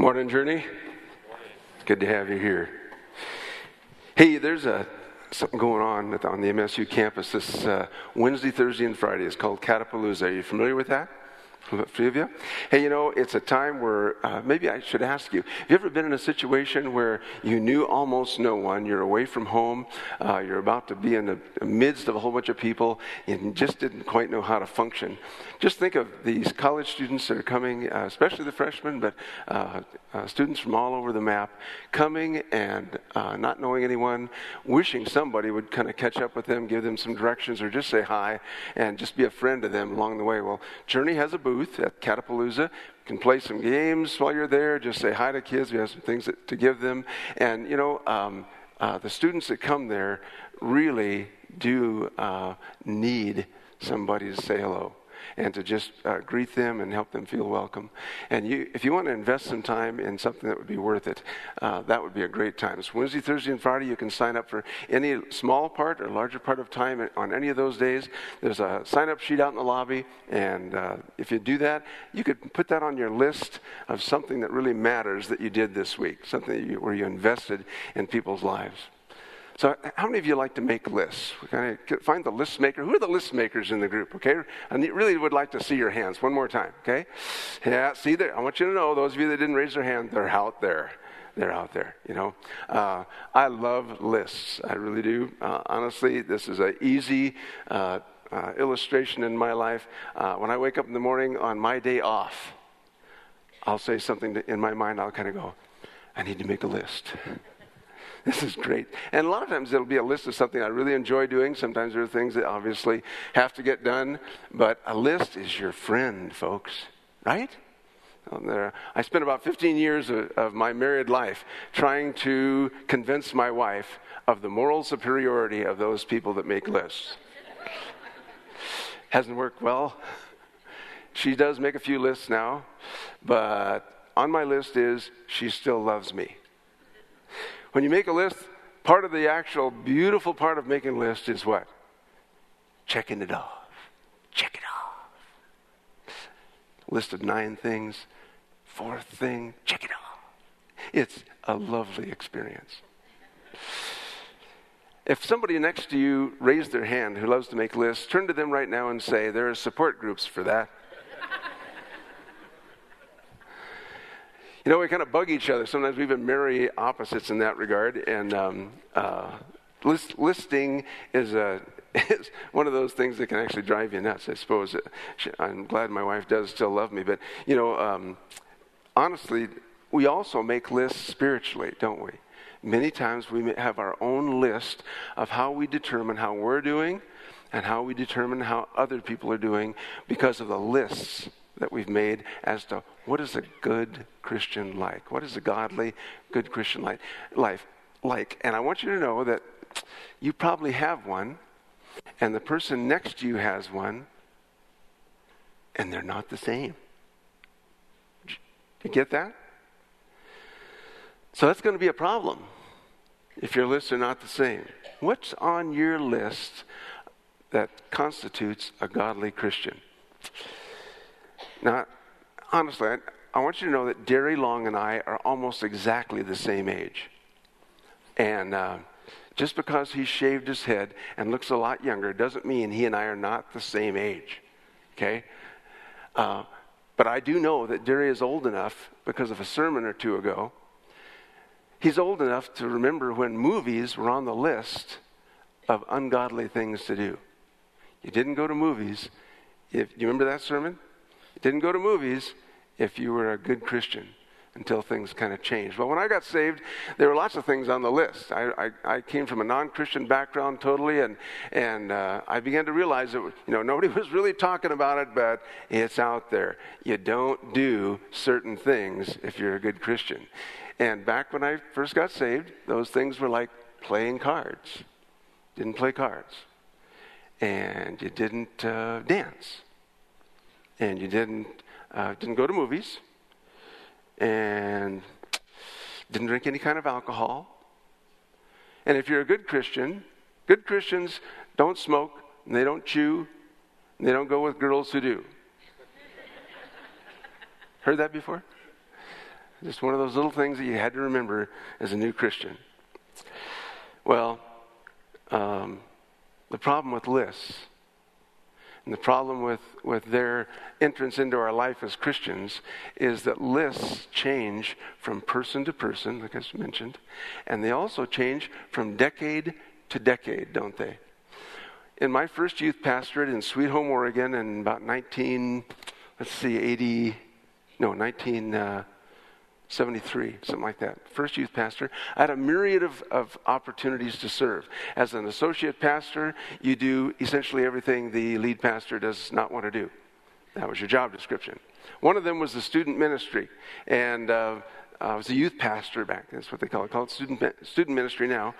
Morning, Journey. Good to have you here. Hey, there's a something going on on the MSU campus this uh, Wednesday, Thursday, and Friday. It's called Catapalooza. Are you familiar with that? Of you? Hey, you know, it's a time where uh, maybe I should ask you have you ever been in a situation where you knew almost no one? You're away from home, uh, you're about to be in the midst of a whole bunch of people, and just didn't quite know how to function. Just think of these college students that are coming, uh, especially the freshmen, but uh, uh, students from all over the map, coming and uh, not knowing anyone, wishing somebody would kind of catch up with them, give them some directions, or just say hi, and just be a friend to them along the way. Well, Journey has a booth booth at Catapalooza. You can play some games while you're there. Just say hi to kids. We have some things that, to give them. And, you know, um, uh, the students that come there really do uh, need somebody to say hello and to just uh, greet them and help them feel welcome. And you, if you want to invest some time in something that would be worth it, uh, that would be a great time. It's Wednesday, Thursday, and Friday. You can sign up for any small part or larger part of time on any of those days. There's a sign up sheet out in the lobby, and uh, if you do that, you could put that on your list of something that really matters that you did this week, something you, where you invested in people's lives. So, how many of you like to make lists? We of find the list maker. Who are the list makers in the group? Okay, I really would like to see your hands one more time. Okay, yeah. See there. I want you to know those of you that didn't raise their hand, they're out there. They're out there. You know, uh, I love lists. I really do. Uh, honestly, this is an easy. Uh, uh illustration in my life. Uh, when I wake up in the morning on my day off, I'll say something in my mind. I'll kind of go, I need to make a list. This is great. And a lot of times it'll be a list of something I really enjoy doing. Sometimes there are things that obviously have to get done. But a list is your friend, folks, right? I spent about 15 years of, of my married life trying to convince my wife of the moral superiority of those people that make lists. Hasn't worked well. She does make a few lists now, but on my list is she still loves me. When you make a list, part of the actual beautiful part of making a list is what? Checking it off. Check it off. List of nine things. Fourth thing, check it off. It's a lovely experience. If somebody next to you raised their hand who loves to make lists, turn to them right now and say, There are support groups for that. You know, we kind of bug each other. Sometimes we even marry opposites in that regard. And um, uh, list, listing is, a, is one of those things that can actually drive you nuts, I suppose. I'm glad my wife does still love me. But, you know, um, honestly, we also make lists spiritually, don't we? Many times we have our own list of how we determine how we're doing and how we determine how other people are doing because of the lists that we've made as to what is a good Christian like? What is a godly, good Christian life like? And I want you to know that you probably have one, and the person next to you has one, and they're not the same. You get that? So that's going to be a problem if your lists are not the same. What's on your list that constitutes a godly Christian? Now, honestly, I, I want you to know that Derry Long and I are almost exactly the same age. And uh, just because he shaved his head and looks a lot younger doesn't mean he and I are not the same age. Okay? Uh, but I do know that Derry is old enough because of a sermon or two ago. He's old enough to remember when movies were on the list of ungodly things to do. You didn't go to movies. If, you remember that sermon? Didn't go to movies if you were a good Christian until things kind of changed. Well, when I got saved, there were lots of things on the list. I, I, I came from a non-Christian background totally, and and uh, I began to realize that you know nobody was really talking about it, but it's out there. You don't do certain things if you're a good Christian. And back when I first got saved, those things were like playing cards. Didn't play cards, and you didn't uh, dance and you didn't uh, didn't go to movies and didn't drink any kind of alcohol. And if you're a good Christian, good Christians don't smoke, and they don't chew, and they don't go with girls who do. Heard that before? Just one of those little things that you had to remember as a new Christian. Well, um, the problem with lists and the problem with, with their entrance into our life as Christians is that lists change from person to person, like I mentioned, and they also change from decade to decade, don't they? In my first youth pastorate in Sweet Home, Oregon, in about 19, let's see, 80, no, 19. Uh, 73, something like that. First youth pastor. I had a myriad of, of opportunities to serve. As an associate pastor, you do essentially everything the lead pastor does not want to do. That was your job description. One of them was the student ministry. And uh, I was a youth pastor back. That's what they call it. called student, student ministry now.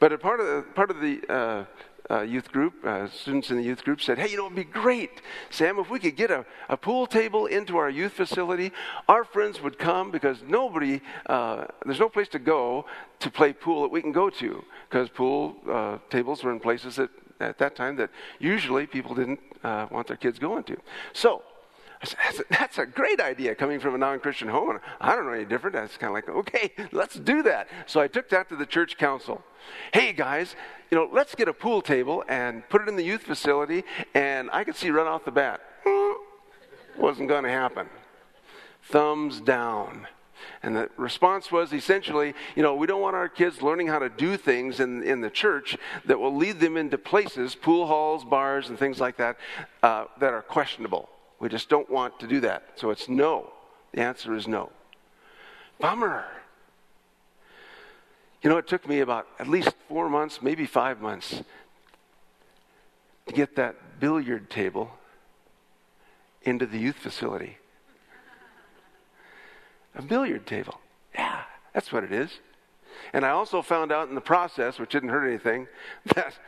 But a part of the, part of the uh, uh, youth group, uh, students in the youth group said, Hey, you know, it'd be great, Sam, if we could get a, a pool table into our youth facility. Our friends would come because nobody, uh, there's no place to go to play pool that we can go to because pool uh, tables were in places that at that time that usually people didn't uh, want their kids going to. So, Said, that's, a, great idea coming from a non Christian home. And I don't know any different. That's kind of like, okay, let's do that. So I took that to the church council. Hey, guys, you know, let's get a pool table and put it in the youth facility. And I could see right off the bat, wasn't going to happen. Thumbs down. And the response was essentially, you know, we don't want our kids learning how to do things in, in the church that will lead them into places, pool halls, bars, and things like that, uh, that are questionable. We just don't want to do that. So it's no. The answer is no. Bummer. You know, it took me about at least four months, maybe five months, to get that billiard table into the youth facility. A billiard table. Yeah, that's what it is. And I also found out in the process, which didn't hurt anything, that,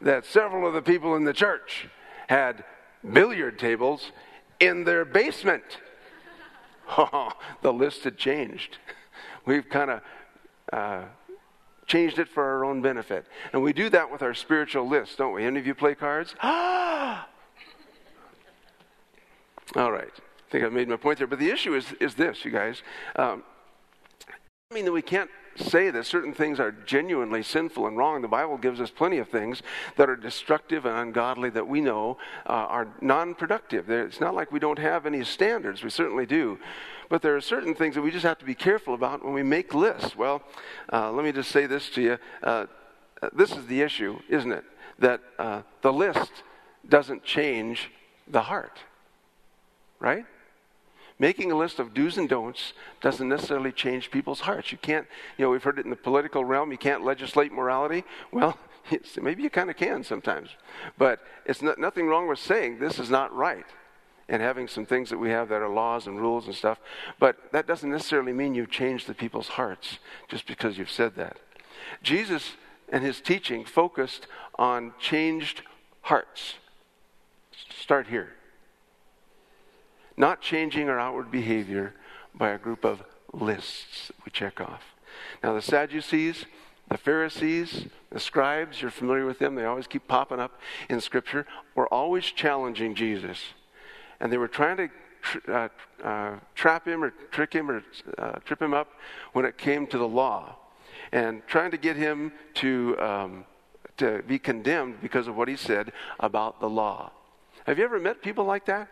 that several of the people in the church had billiard tables in their basement. Oh, the list had changed. We've kind of uh, changed it for our own benefit. And we do that with our spiritual list, don't we? Any of you play cards? Ah! All right. I think I've made my point there. But the issue is, is this, you guys. Um, Mean that we can't say that certain things are genuinely sinful and wrong. The Bible gives us plenty of things that are destructive and ungodly that we know uh, are non productive. It's not like we don't have any standards, we certainly do. But there are certain things that we just have to be careful about when we make lists. Well, uh, let me just say this to you. Uh, this is the issue, isn't it? That uh, the list doesn't change the heart, right? Making a list of do's and don'ts doesn't necessarily change people's hearts. You can't, you know, we've heard it in the political realm, you can't legislate morality. Well, maybe you kind of can sometimes. But it's not, nothing wrong with saying this is not right and having some things that we have that are laws and rules and stuff. But that doesn't necessarily mean you've changed the people's hearts just because you've said that. Jesus and his teaching focused on changed hearts. Start here not changing our outward behavior by a group of lists we check off. Now, the Sadducees, the Pharisees, the scribes, you're familiar with them, they always keep popping up in Scripture, were always challenging Jesus. And they were trying to uh, uh, trap him or trick him or uh, trip him up when it came to the law. And trying to get him to, um, to be condemned because of what he said about the law. Have you ever met people like that?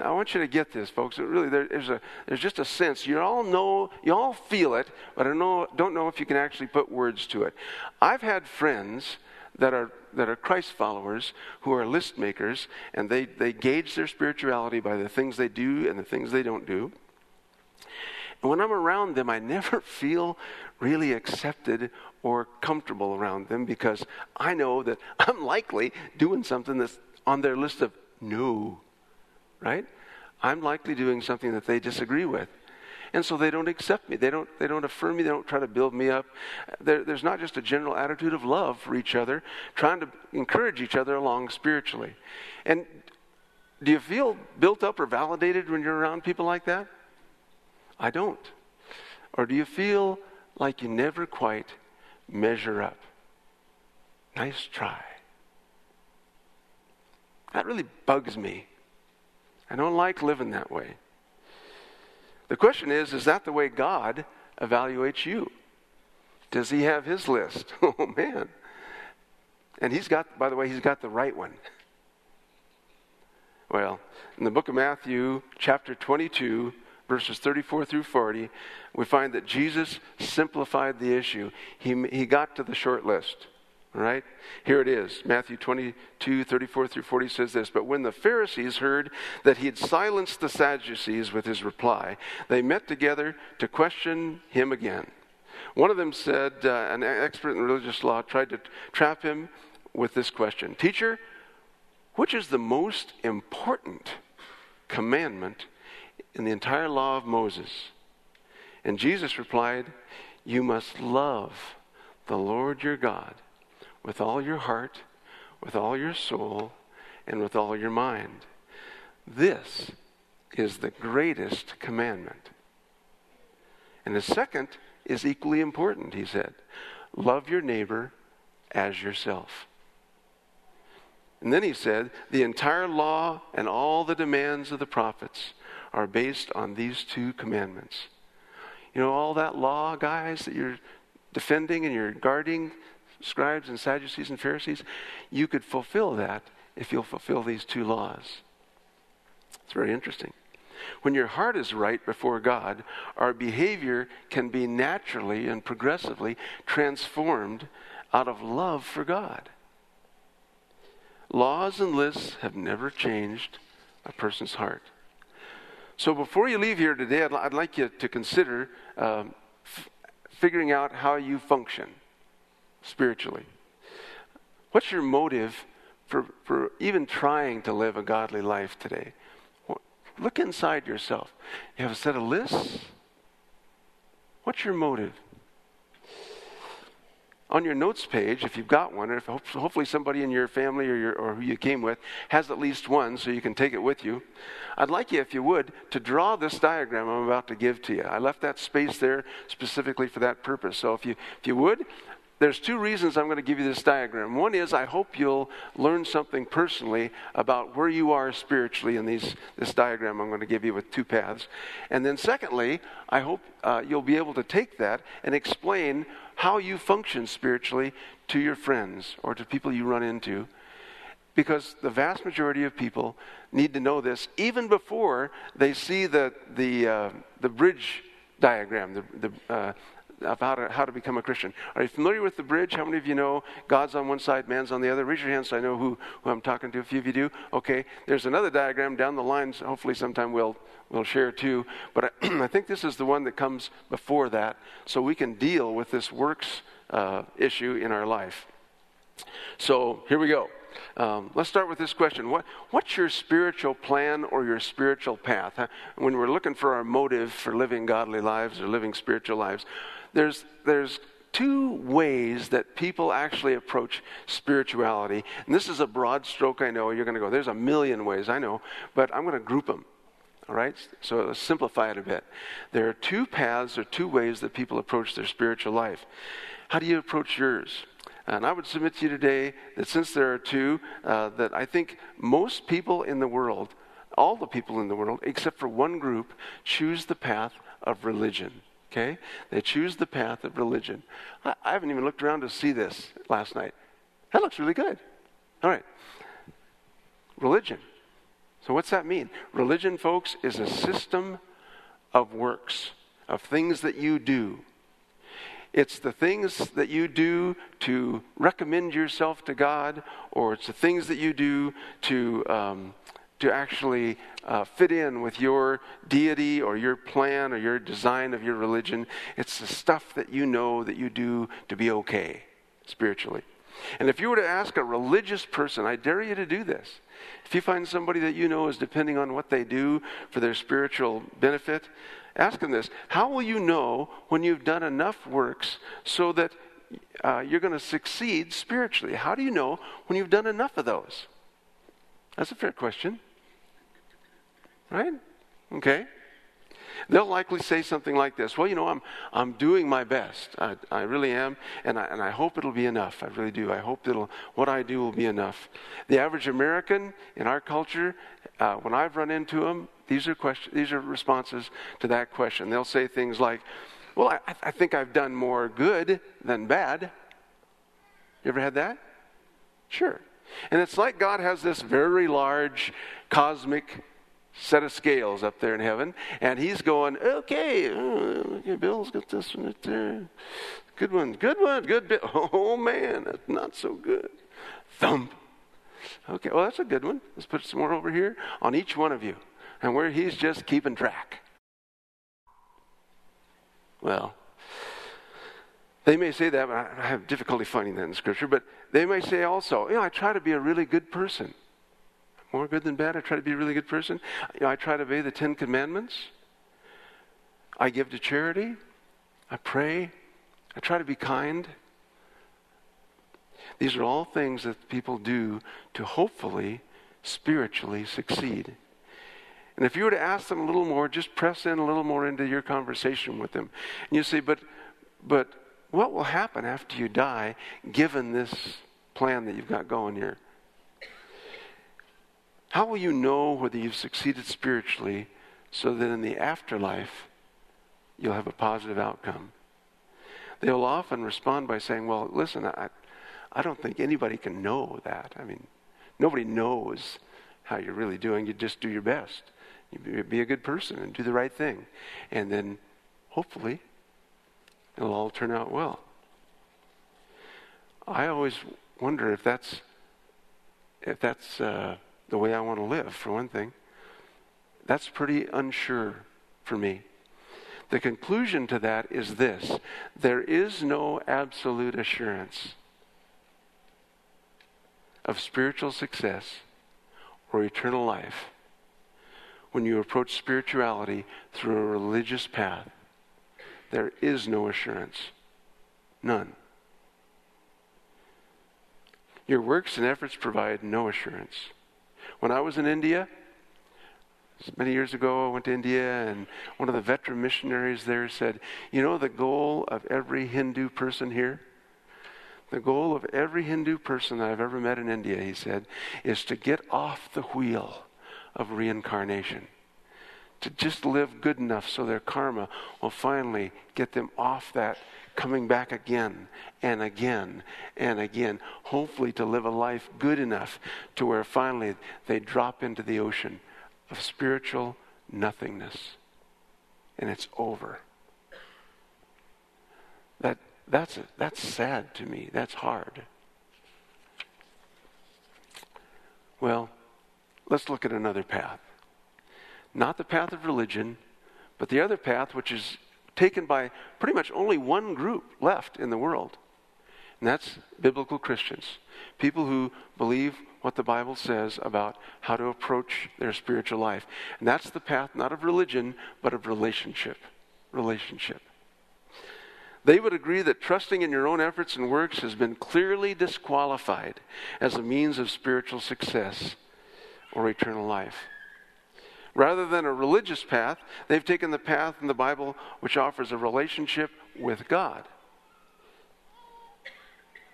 I want you to get this, folks. Really, there, there's, a, there's just a sense. You all know, you all feel it, but I know, don't know if you can actually put words to it. I've had friends that are, that are Christ followers who are list makers, and they, they gauge their spirituality by the things they do and the things they don't do. And when I'm around them, I never feel really accepted or comfortable around them because I know that I'm likely doing something that's on their list of no right? I'm likely doing something that they disagree with. And so they don't accept me. They don't, they don't affirm me. They don't try to build me up. There, there's not just a general attitude of love for each other, trying to encourage each other along spiritually. And do you feel built up or validated when you're around people like that? I don't. Or do you feel like you never quite measure up? Nice try. That really bugs me. I don't like living that way. The question is is that the way God evaluates you? Does he have his list? Oh, man. And he's got, by the way, he's got the right one. Well, in the book of Matthew, chapter 22, verses 34 through 40, we find that Jesus simplified the issue. He, he got to the short list. Right? Here it is. Matthew 22, 34 through 40 says this But when the Pharisees heard that he had silenced the Sadducees with his reply, they met together to question him again. One of them said, uh, an expert in religious law tried to trap him with this question Teacher, which is the most important commandment in the entire law of Moses? And Jesus replied, You must love the Lord your God with all your heart, with all your soul, and with all your mind. This is the greatest commandment. And the second is equally important, he said. Love your neighbor as yourself. And then he said, the entire law and all the demands of the prophets are based on these two commandments. You know, all that law, guys, that you're defending and you're guarding, scribes and Sadducees and Pharisees, you could fulfill that if you'll fulfill these two laws. It's very interesting. When your heart is right before God, our behavior can be naturally and progressively transformed out of love for God. Laws and lists have never changed a person's heart. So before you leave here today, I'd, I'd like you to consider um, f- figuring out how you function spiritually. What's your motive for, for even trying to live a godly life today? Look inside yourself. You have a set of lists? What's your motive? On your notes page, if you've got one, or if hopefully somebody in your family or, your, or who you came with has at least one so you can take it with you, I'd like you, if you would, to draw this diagram I'm about to give to you. I left that space there specifically for that purpose. So if you, if you would, there's two reasons I'm going to give you this diagram. One is I hope you'll learn something personally about where you are spiritually in these, this diagram I'm going to give you with two paths. And then, secondly, I hope uh, you'll be able to take that and explain how you function spiritually to your friends or to people you run into. Because the vast majority of people need to know this even before they see the, the, uh, the bridge diagram, the, the, uh, of how to, how to become a Christian. Are you familiar with the bridge? How many of you know God's on one side, man's on the other? Raise your hand so I know who, who I'm talking to. A few of you do. Okay. There's another diagram down the line. So hopefully, sometime we'll, we'll share too. But I, I, think this is the one that comes before that so we can deal with this works uh, issue in our life. So here we go. Um, let's start with this question what, What's your spiritual plan or your spiritual path? When we're looking for our motive for living godly lives or living spiritual lives, there's, there's two ways that people actually approach spirituality. And this is a broad stroke, I know. You're going to go, there's a million ways, I know, but I'm going to group them. All right? So let's simplify it a bit. There are two paths or two ways that people approach their spiritual life. How do you approach yours? And I would submit to you today that since there are two, uh, that I think most people in the world, all the people in the world, except for one group, choose the path of religion. Okay? They choose the path of religion. I, I haven't even looked around to see this last night. That looks really good. All right. Religion. So, what's that mean? Religion, folks, is a system of works, of things that you do. It's the things that you do to recommend yourself to God, or it's the things that you do to um, to actually uh, fit in with your deity or your plan or your design of your religion. It's the stuff that you know that you do to be okay spiritually. And if you were to ask a religious person, I dare you to do this. If you find somebody that you know is depending on what they do for their spiritual benefit, ask them this How will you know when you've done enough works so that uh, you're going to succeed spiritually? How do you know when you've done enough of those? That's a fair question. Right? Okay. They'll likely say something like this Well, you know, I'm, I'm doing my best. I, I really am, and I, and I hope it'll be enough. I really do. I hope that what I do will be enough. The average American in our culture, uh, when I've run into them, these are, question, these are responses to that question. They'll say things like, Well, I, I think I've done more good than bad. You ever had that? Sure. And it's like God has this very large cosmic set of scales up there in heaven, and he's going, okay, uh, Bill's got this one right there. Good one, good one, good Bill. Oh man, that's not so good. Thump. Okay, well, that's a good one. Let's put some more over here on each one of you, and where he's just keeping track. Well, they may say that, but I have difficulty finding that in Scripture. But they may say also, you know, I try to be a really good person. More good than bad. I try to be a really good person. You know, I try to obey the Ten Commandments. I give to charity. I pray. I try to be kind. These are all things that people do to hopefully spiritually succeed. And if you were to ask them a little more, just press in a little more into your conversation with them. And you say, but, but what will happen after you die given this plan that you've got going here? How will you know whether you've succeeded spiritually so that in the afterlife you'll have a positive outcome? They'll often respond by saying, Well, listen, I, I don't think anybody can know that. I mean, nobody knows how you're really doing. You just do your best. You be a good person and do the right thing. And then hopefully it'll all turn out well. I always wonder if that's if that's uh, the way I want to live. For one thing, that's pretty unsure for me. The conclusion to that is this: there is no absolute assurance of spiritual success or eternal life when you approach spirituality through a religious path there is no assurance. None. Your works and efforts provide no assurance. When I was in India, many years ago, I went to India, and one of the veteran missionaries there said, You know, the goal of every Hindu person here? The goal of every Hindu person that I've ever met in India, he said, is to get off the wheel of reincarnation to just live good enough so their karma will finally get them off that coming back again and again and again, hopefully to live a life good enough to where finally they drop into the ocean of spiritual nothingness and it's over. That, that's, that's sad to me. That's hard. Well, let's look at another path. Not the path of religion, but the other path, which is taken by pretty much only one group left in the world. And that's biblical Christians. People who believe what the Bible says about how to approach their spiritual life. And that's the path not of religion, but of relationship. Relationship. They would agree that trusting in your own efforts and works has been clearly disqualified as a means of spiritual success or eternal life. Rather than a religious path, they've taken the path in the Bible which offers a relationship with God.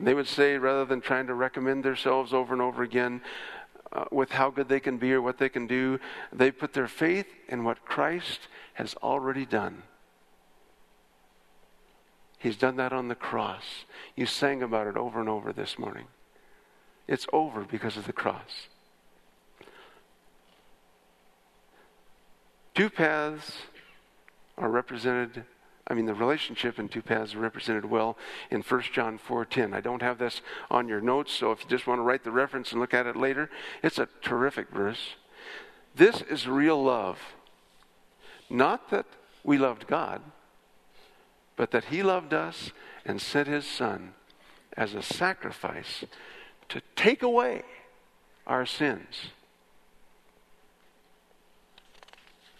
They would say, rather than trying to recommend themselves over and over again uh, with how good they can be or what they can do, they put their faith in what Christ has already done. He's done that on the cross. You sang about it over and over this morning. It's over because of the cross. Two paths are represented I mean, the relationship in two paths are represented well in 1 John 4.10. I don't have this on your notes, so if you just want to write the reference and look at it later, it's a terrific verse. This is real love. Not that we loved God, but that He loved us and sent His Son as a sacrifice to take away our sins.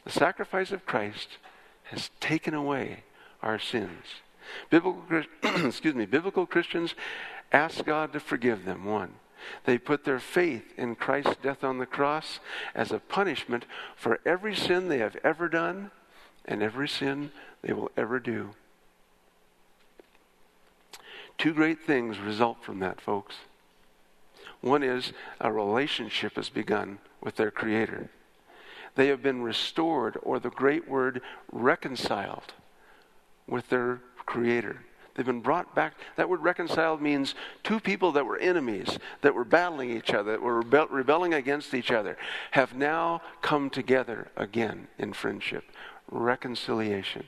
The sacrifice of Christ has taken away our sins. Biblical, excuse me, biblical Christians ask God to forgive them. One, they put their faith in Christ's death on the cross as a punishment for every sin they have ever done and every sin they will ever do. Two great things result from that, folks. One is a relationship has begun with their Creator. They have been restored, or the great word reconciled, with their Creator. They've been brought back. That word reconciled means two people that were enemies, that were battling each other, that were rebel- rebelling against each other, have now come together again in friendship. Reconciliation.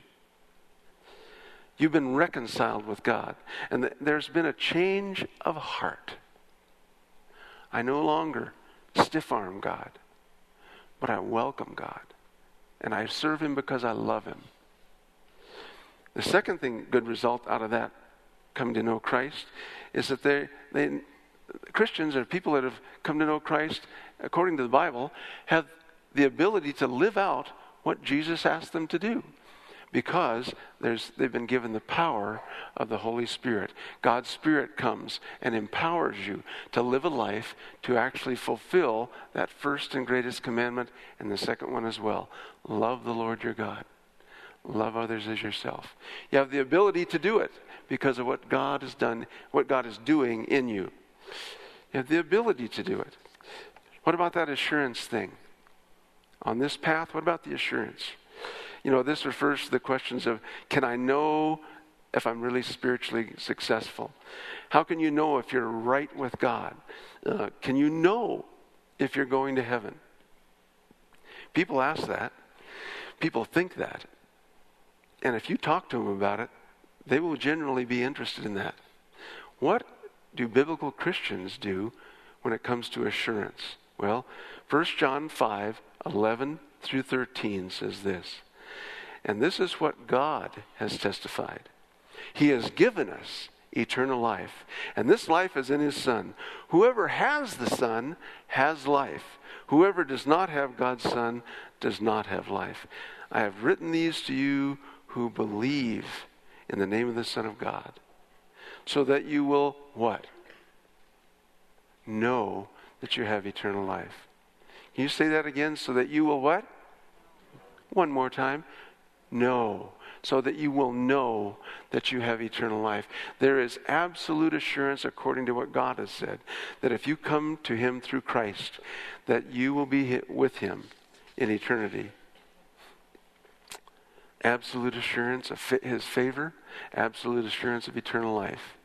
You've been reconciled with God, and th- there's been a change of heart. I no longer stiff arm God, but I welcome God, and I serve Him because I love Him. The second thing, good result out of that coming to know Christ, is that they, they Christians or people that have come to know Christ, according to the Bible, have the ability to live out what Jesus asked them to do because they've been given the power of the Holy Spirit. God's Spirit comes and empowers you to live a life to actually fulfill that first and greatest commandment and the second one as well love the Lord your God. Love others as yourself. You have the ability to do it because of what God has done, what God is doing in you. You have the ability to do it. What about that assurance thing? On this path, what about the assurance? You know, this refers to the questions of can I know if I'm really spiritually successful? How can you know if you're right with God? Uh, can you know if you're going to heaven? People ask that. People think that. And if you talk to them about it, they will generally be interested in that. What do biblical Christians do when it comes to assurance? Well, 1 John 5 11 through 13 says this. And this is what God has testified. He has given us eternal life, and this life is in His Son. Whoever has the Son has life. Whoever does not have God's Son does not have life. I have written these to you who believe in the name of the Son of God, so that you will what? Know that you have eternal life. Can you say that again? So that you will what? One more time. Know. So that you will know that you have eternal life. There is absolute assurance, according to what God has said, that if you come to Him through Christ, that you will be with Him in eternity absolute assurance of his favor, absolute assurance of eternal life.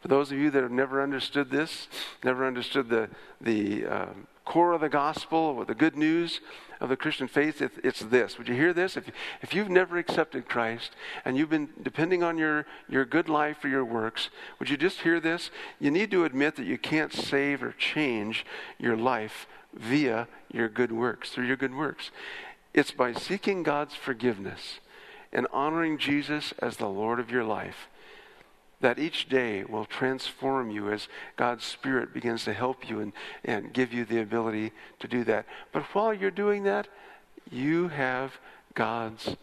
For those of you that have never understood this, never understood the, the um, core of the gospel or the good news of the Christian faith, it, it's this. Would you hear this? If, if you've never accepted Christ and you've been depending on your, your good life or your works, would you just hear this? You need to admit that you can't save or change your life via your good works, through your good works. It's by seeking God's forgiveness and honoring Jesus as the Lord of your life that each day will transform you as God's Spirit begins to help you and, and give you the ability to do that. But while you're doing that, you have God's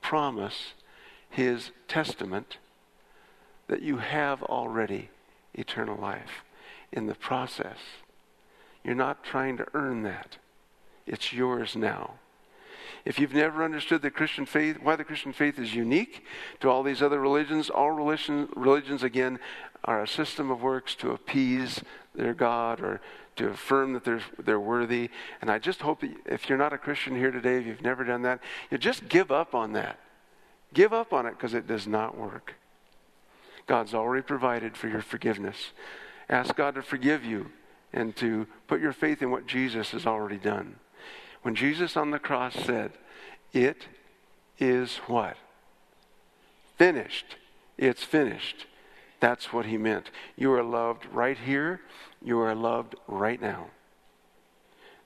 promise, His testament, that you have already eternal life in the process. You're not trying to earn that. It's yours now. If you've never understood the Christian faith, why the Christian faith is unique to all these other religions, all religion, religions, again, are a system of works to appease their God or to affirm that they're, they're worthy. And I just hope that if you're not a Christian here today, if you've never done that, you just give up on that. Give up on it because it does not work. God's already provided for your forgiveness. Ask God to forgive you and to put your faith in what Jesus has already done. When Jesus on the cross said, It is what? Finished. It's finished. That's what he meant. You are loved right here. You are loved right now.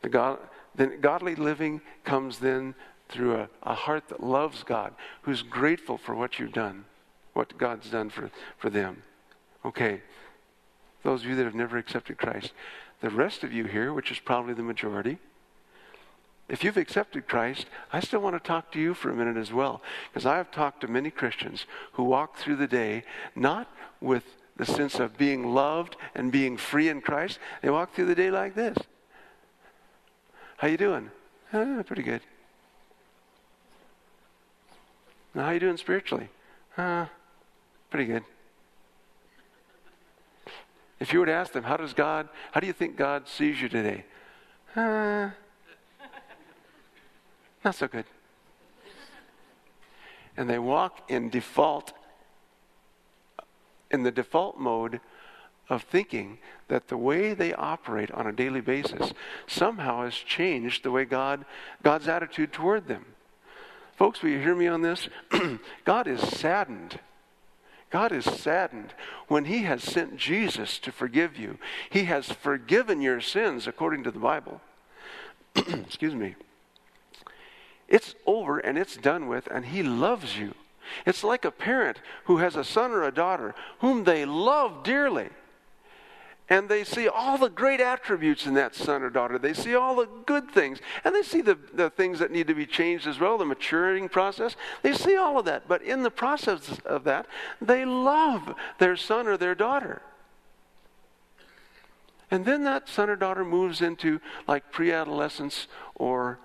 The God, then godly living comes then through a, a heart that loves God, who's grateful for what you've done, what God's done for, for them. Okay, those of you that have never accepted Christ, the rest of you here, which is probably the majority, if you've accepted Christ, I still want to talk to you for a minute as well. Because I have talked to many Christians who walk through the day not with the sense of being loved and being free in Christ. They walk through the day like this. How you doing? Eh, pretty good. Now, how you doing spiritually? Uh, pretty good. If you were to ask them, how does God, how do you think God sees you today? Uh, not so good. And they walk in default, in the default mode of thinking that the way they operate on a daily basis somehow has changed the way God, God's attitude toward them. Folks, will you hear me on this? God is saddened. God is saddened when He has sent Jesus to forgive you. He has forgiven your sins according to the Bible. Excuse me. It's over and it's done with, and He loves you. It's like a parent who has a son or a daughter whom they love dearly and they see all the great attributes in that son or daughter. They see all the good things, and they see the, the things that need to be changed as well, the maturing process. They see all of that, but in the process of that, they love their son or their daughter. And then that son or daughter moves into like pre adolescence or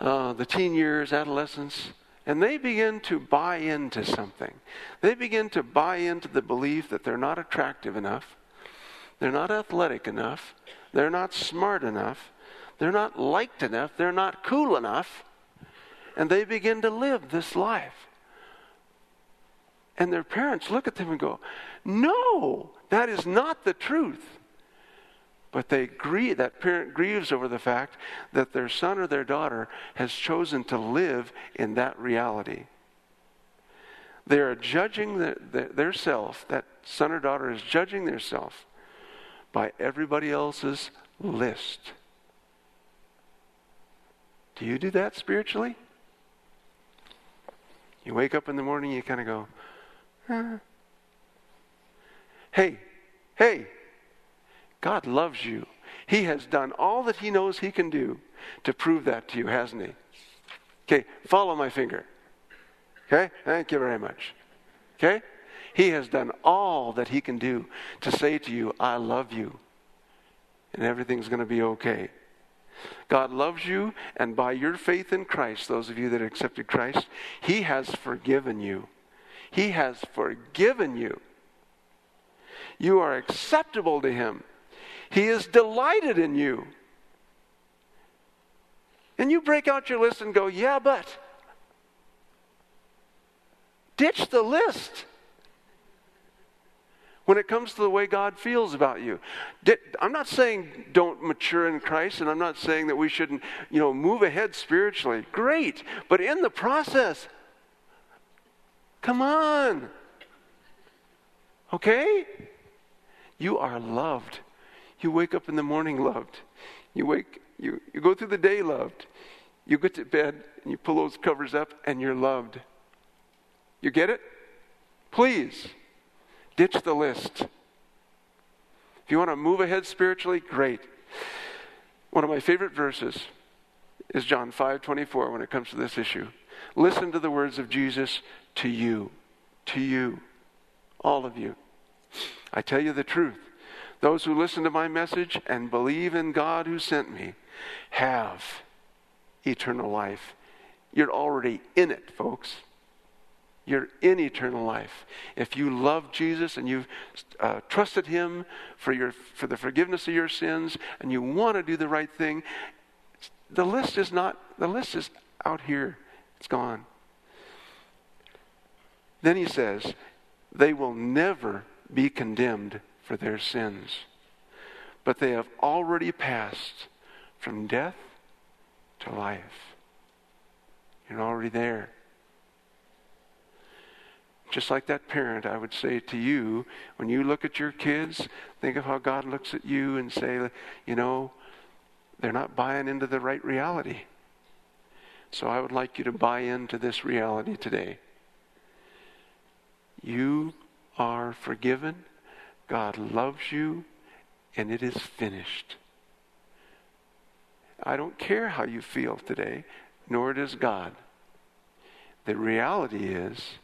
uh, the teen years, adolescence, and they begin to buy into something. They begin to buy into the belief that they're not attractive enough they're not athletic enough. They're not smart enough. They're not liked enough. They're not cool enough. And they begin to live this life. And their parents look at them and go, No, that is not the truth. But they grieve, that parent grieves over the fact that their son or their daughter has chosen to live in that reality. They are judging their, their, their self, that son or daughter is judging their self by everybody else's list. Do you do that spiritually? You wake up in the morning, you kind of go, huh. hey, hey, God loves you. He has done all that He knows He can do to prove that to you, hasn't He? Okay, follow my finger. Okay, thank you very much. Okay? He has done all that He can do to say to you, I love you, and everything's going to be okay. God loves you, and by your faith in Christ, those of you that accepted Christ, He has forgiven you. He has forgiven you. You are acceptable to Him. He is delighted in you. And you break out your list and go, yeah, but. Ditch the list when it comes to the way God feels about you. I'm not saying don't mature in Christ, and I'm not saying that we shouldn't, you know, move ahead spiritually. Great. But in the process, come on. Okay? You are loved. You wake up in the morning loved. You wake you, you go through the day loved. You get to bed and you pull those covers up and you're loved. You get it? Please. Ditch the list. If you want to move ahead spiritually, great. One of my favorite verses is John 5 24 when it comes to this issue. Listen to the words of Jesus to you, to you, all of you. I tell you the truth. Those who listen to my message and believe in God who sent me have eternal life. You're already in it, folks. You're in eternal life. If you love Jesus and you've uh, trusted Him for, your, for the forgiveness of your sins and you want to do the right thing, the list is not, the list is out here. It's gone. Then he says, they will never be condemned for their sins, but they have already passed from death to life. You're already there. Just like that parent, I would say to you, when you look at your kids, think of how God looks at you and say, you know, they're not buying into the right reality. So I would like you to buy into this reality today. You are forgiven. God loves you, and it is finished. I don't care how you feel today, nor does God. The reality is,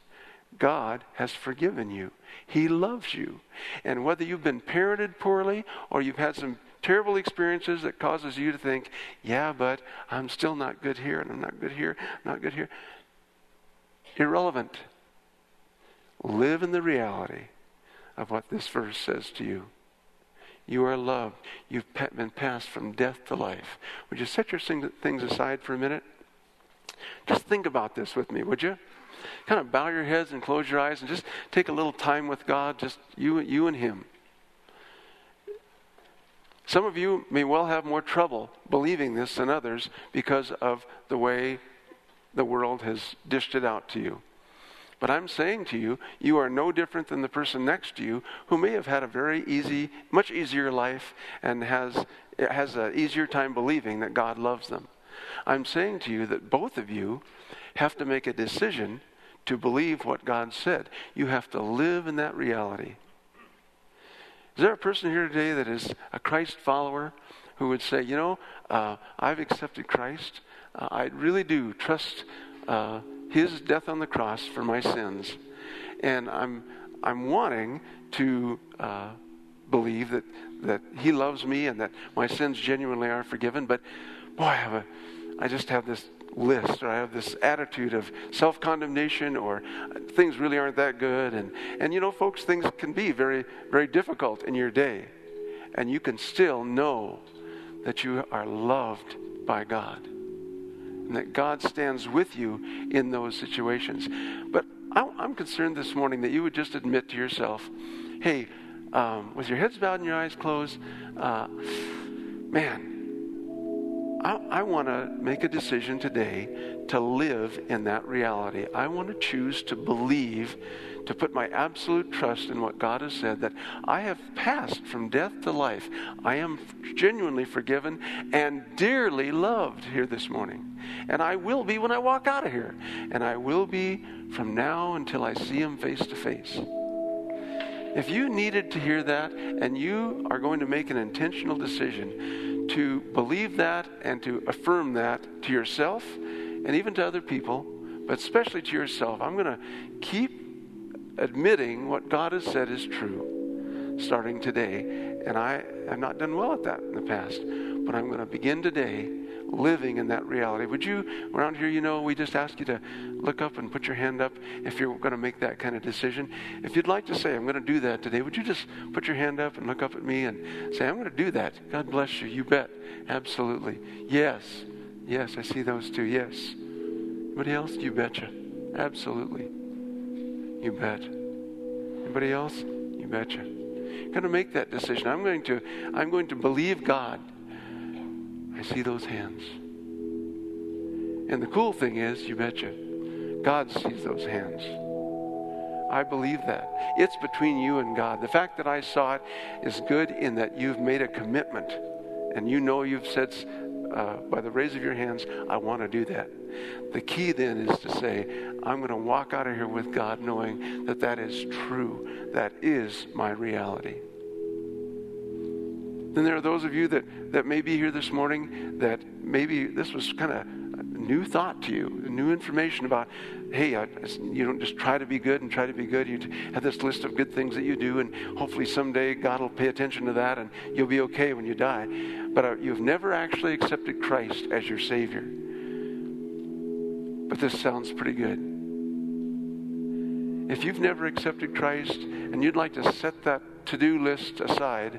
God has forgiven you. He loves you. And whether you've been parented poorly or you've had some terrible experiences that causes you to think, yeah, but I'm still not good here and I'm not good here, I'm not good here. irrelevant. Live in the reality of what this verse says to you. You are loved. You've been passed from death to life. Would you set your things aside for a minute? Just think about this with me, would you? Kind of bow your heads and close your eyes and just take a little time with God, just you, you and Him. Some of you may well have more trouble believing this than others because of the way the world has dished it out to you. But I'm saying to you, you are no different than the person next to you who may have had a very easy, much easier life and has, has an easier time believing that God loves them. I'm saying to you that both of you have to make a decision to believe what God said. You have to live in that reality. Is there a person here today that is a Christ follower who would say, you know, uh, I've accepted Christ. Uh, I really do trust uh, His death on the cross for my sins, and I'm I'm wanting to uh, believe that that He loves me and that my sins genuinely are forgiven. But boy, I have a I just have this list or I have this attitude of self condemnation or things really aren't that good. And, and you know, folks, things can be very, very difficult in your day. And you can still know that you are loved by God and that God stands with you in those situations. But I'm concerned this morning that you would just admit to yourself, hey, um, with your heads bowed and your eyes closed, uh, man, I, I want to make a decision today to live in that reality. I want to choose to believe, to put my absolute trust in what God has said that I have passed from death to life. I am genuinely forgiven and dearly loved here this morning. And I will be when I walk out of here. And I will be from now until I see Him face to face. If you needed to hear that and you are going to make an intentional decision to believe that and to affirm that to yourself and even to other people, but especially to yourself. I'm going to keep admitting what God has said is true starting today. And I have not done well at that in the past, but I'm going to begin today living in that reality. Would you, around here, you know, we just ask you to look up and put your hand up if you're going to make that kind of decision. If you'd like to say, I'm going to do that today, would you just put your hand up and look up at me and say, I'm going to do that? God bless you. You bet. Absolutely. Yes. Yes, I see those two. Yes. Anybody else? You betcha. Absolutely. You bet. Anybody else? You betcha. You're going to make that decision. I'm going to, I'm going to believe God I see those hands. And the cool thing is, you betcha, God sees those hands. I believe that. It's between you and God. The fact that I saw it is good in that you've made a commitment and you know you've said uh, by the raise of your hands, I want to do that. The key then is to say, I'm going to walk out of here with God knowing that that is true. That is my reality. Then there are those of you that, that may be here this morning that maybe this was kind of a new thought to you, new information about, hey, I, you don't just try to be good and try to be good. You have this list of good things that you do, and hopefully someday God will pay attention to that and you'll be okay when you die. But uh, you've never actually accepted Christ as your Savior. But this sounds pretty good. If you've never accepted Christ and you'd like to set that to do list aside,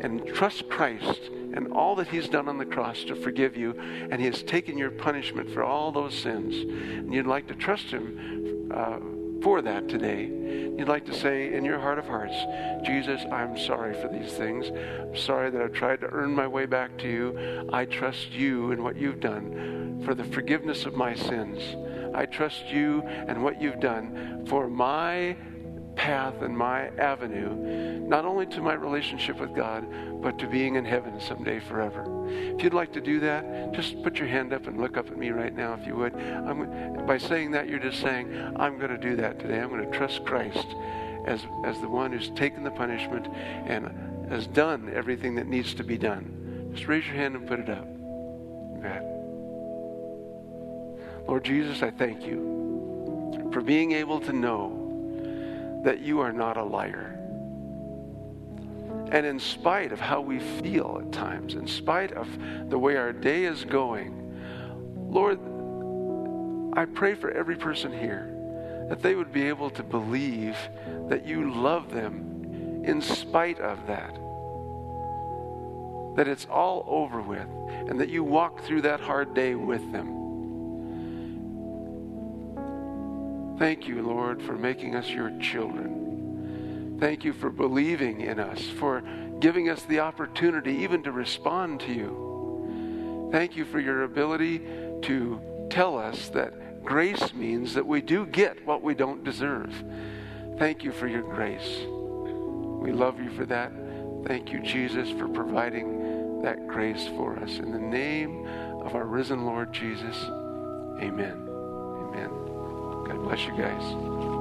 and trust Christ and all that He's done on the cross to forgive you, and He has taken your punishment for all those sins, and you'd like to trust Him uh, for that today, you'd like to say in your heart of hearts, Jesus, I'm sorry for these things. I'm sorry that I've tried to earn my way back to you. I trust you and what you've done for the forgiveness of my sins. I trust you and what you've done for my path and my avenue, not only to my relationship with God, but to being in heaven someday forever. If you'd like to do that, just put your hand up and look up at me right now, if you would. I'm, by saying that, you're just saying, I'm going to do that today. I'm going to trust Christ as, as the one who's taken the punishment and has done everything that needs to be done. Just raise your hand and put it up. Lord Jesus, I thank you for being able to know that you are not a liar. And in spite of how we feel at times, in spite of the way our day is going, Lord, I pray for every person here that they would be able to believe that you love them in spite of that. That it's all over with, and that you walk through that hard day with them. Thank you, Lord, for making us your children. Thank you for believing in us, for giving us the opportunity even to respond to you. Thank you for your ability to tell us that grace means that we do get what we don't deserve. Thank you for your grace. We love you for that. Thank you, Jesus, for providing that grace for us. In the name of our risen Lord Jesus, amen. Amen. God bless you guys.